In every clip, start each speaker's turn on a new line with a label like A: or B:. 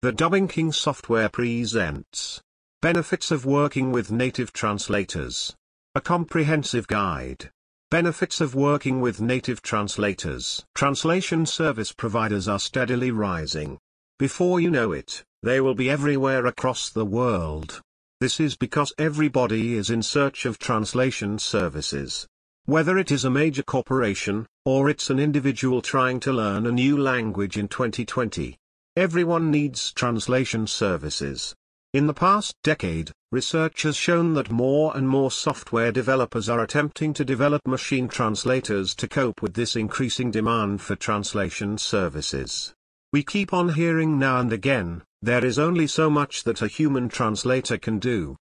A: The Dubbing King software presents Benefits of working with native translators. A comprehensive guide. Benefits of working with native translators. Translation service providers are steadily rising. Before you know it, they will be everywhere across the world. This is because everybody is in search of translation services. Whether it is a major corporation, or it's an individual trying to learn a new language in 2020. Everyone needs translation services. In the past decade, research has shown that more and more software developers are attempting to develop machine translators to cope with this increasing demand for translation services. We keep on hearing now and again, there is only so much that a human translator can do.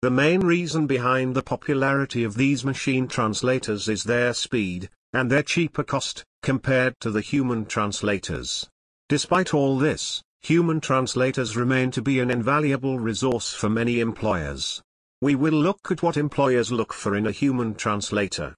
A: The main reason behind the popularity of these machine translators is their speed, and their cheaper cost, compared to the human translators. Despite all this, human translators remain to be an invaluable resource for many employers. We will look at what employers look for in a human translator.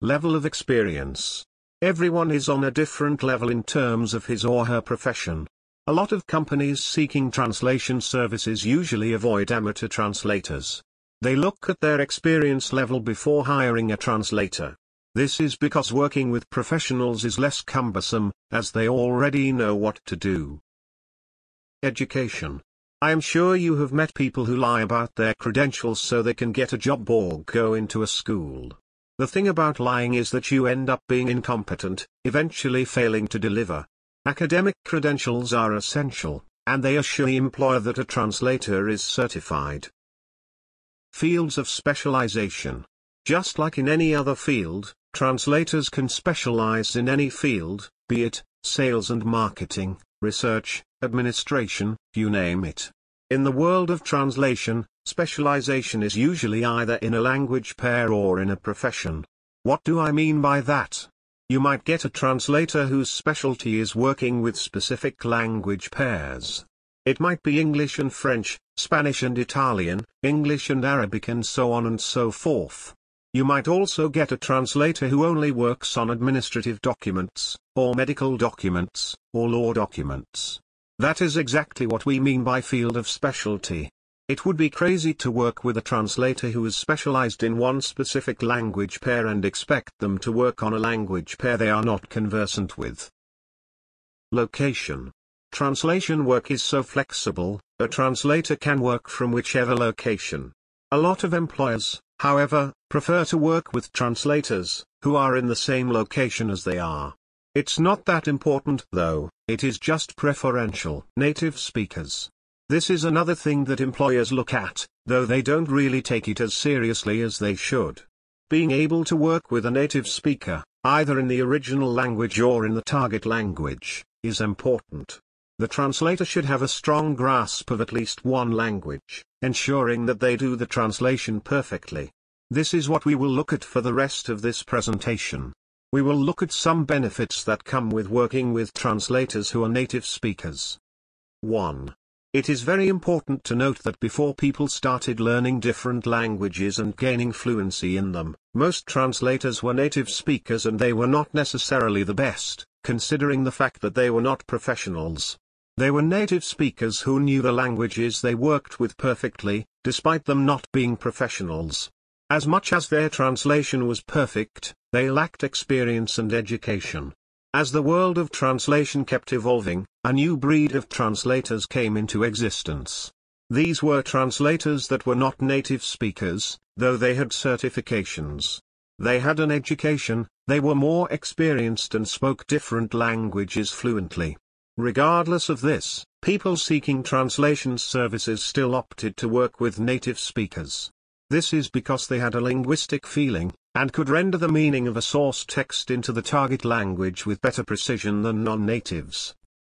A: Level of experience. Everyone is on a different level in terms of his or her profession. A lot of companies seeking translation services usually avoid amateur translators. They look at their experience level before hiring a translator. This is because working with professionals is less cumbersome, as they already know what to do. Education. I am sure you have met people who lie about their credentials so they can get a job or go into a school. The thing about lying is that you end up being incompetent, eventually failing to deliver. Academic credentials are essential, and they assure the employer that a translator is certified. Fields of specialization. Just like in any other field, Translators can specialize in any field, be it sales and marketing, research, administration, you name it. In the world of translation, specialization is usually either in a language pair or in a profession. What do I mean by that? You might get a translator whose specialty is working with specific language pairs. It might be English and French, Spanish and Italian, English and Arabic and so on and so forth. You might also get a translator who only works on administrative documents, or medical documents, or law documents. That is exactly what we mean by field of specialty. It would be crazy to work with a translator who is specialized in one specific language pair and expect them to work on a language pair they are not conversant with. Location. Translation work is so flexible, a translator can work from whichever location. A lot of employers, however, prefer to work with translators, who are in the same location as they are. It's not that important though, it is just preferential. Native speakers. This is another thing that employers look at, though they don't really take it as seriously as they should. Being able to work with a native speaker, either in the original language or in the target language, is important. The translator should have a strong grasp of at least one language, ensuring that they do the translation perfectly. This is what we will look at for the rest of this presentation. We will look at some benefits that come with working with translators who are native speakers. 1. It is very important to note that before people started learning different languages and gaining fluency in them, most translators were native speakers and they were not necessarily the best, considering the fact that they were not professionals. They were native speakers who knew the languages they worked with perfectly, despite them not being professionals. As much as their translation was perfect, they lacked experience and education. As the world of translation kept evolving, a new breed of translators came into existence. These were translators that were not native speakers, though they had certifications. They had an education, they were more experienced and spoke different languages fluently. Regardless of this, people seeking translation services still opted to work with native speakers. This is because they had a linguistic feeling, and could render the meaning of a source text into the target language with better precision than non-natives.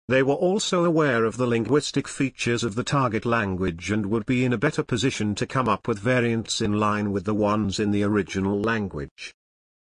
A: They were also aware of the linguistic features of the target language and would be in a better position to come up with variants in line with the ones in the original language.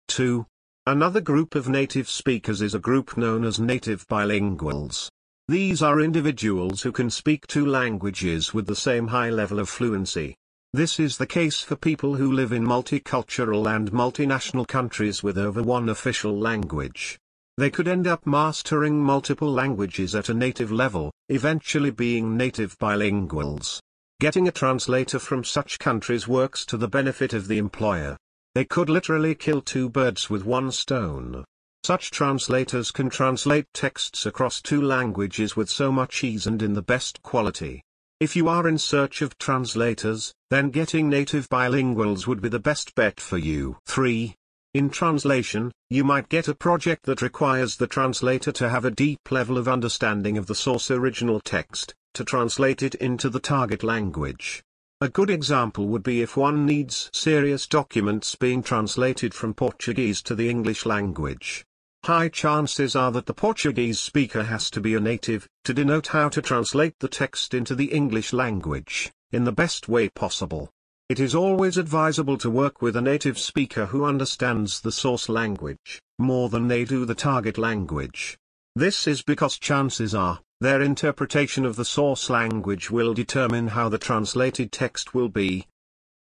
A: 2. Another group of native speakers is a group known as native bilinguals. These are individuals who can speak two languages with the same high level of fluency. This is the case for people who live in multicultural and multinational countries with over one official language. They could end up mastering multiple languages at a native level, eventually being native bilinguals. Getting a translator from such countries works to the benefit of the employer. They could literally kill two birds with one stone. Such translators can translate texts across two languages with so much ease and in the best quality. If you are in search of translators, then getting native bilinguals would be the best bet for you. 3. In translation, you might get a project that requires the translator to have a deep level of understanding of the source original text, to translate it into the target language. A good example would be if one needs serious documents being translated from Portuguese to the English language. High chances are that the Portuguese speaker has to be a native, to denote how to translate the text into the English language, in the best way possible. It is always advisable to work with a native speaker who understands the source language, more than they do the target language. This is because chances are, their interpretation of the source language will determine how the translated text will be.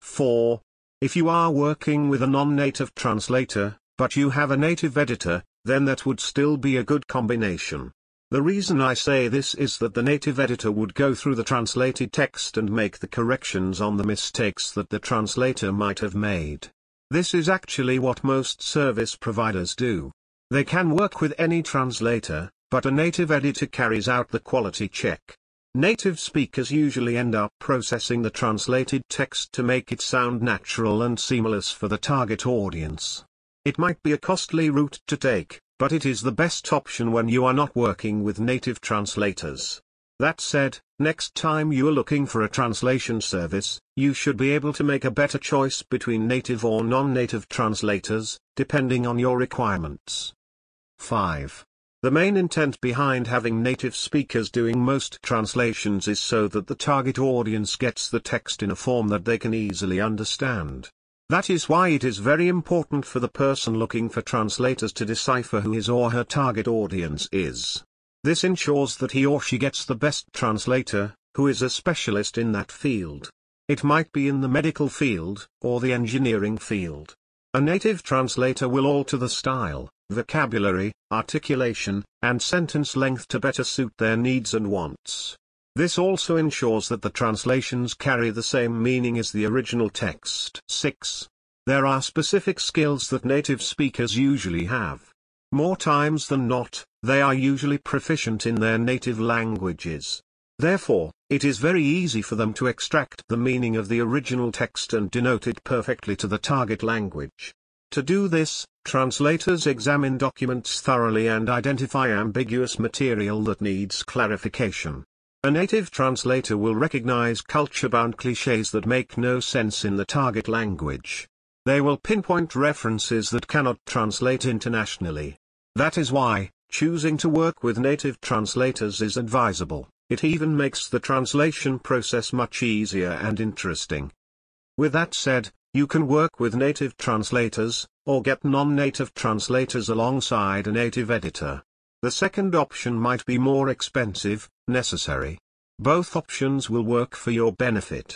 A: 4. If you are working with a non-native translator, but you have a native editor, then that would still be a good combination. The reason I say this is that the native editor would go through the translated text and make the corrections on the mistakes that the translator might have made. This is actually what most service providers do. They can work with any translator, but a native editor carries out the quality check. Native speakers usually end up processing the translated text to make it sound natural and seamless for the target audience. It might be a costly route to take, but it is the best option when you are not working with native translators. That said, next time you are looking for a translation service, you should be able to make a better choice between native or non-native translators, depending on your requirements. 5. The main intent behind having native speakers doing most translations is so that the target audience gets the text in a form that they can easily understand. That is why it is very important for the person looking for translators to decipher who his or her target audience is. This ensures that he or she gets the best translator, who is a specialist in that field. It might be in the medical field, or the engineering field. A native translator will alter the style, vocabulary, articulation, and sentence length to better suit their needs and wants. This also ensures that the translations carry the same meaning as the original text. 6. There are specific skills that native speakers usually have. More times than not, they are usually proficient in their native languages. Therefore, it is very easy for them to extract the meaning of the original text and denote it perfectly to the target language. To do this, translators examine documents thoroughly and identify ambiguous material that needs clarification. A native translator will recognize culture-bound cliches that make no sense in the target language. They will pinpoint references that cannot translate internationally. That is why, choosing to work with native translators is advisable, it even makes the translation process much easier and interesting. With that said, you can work with native translators, or get non-native translators alongside a native editor. The second option might be more expensive, necessary. Both options will work for your benefit.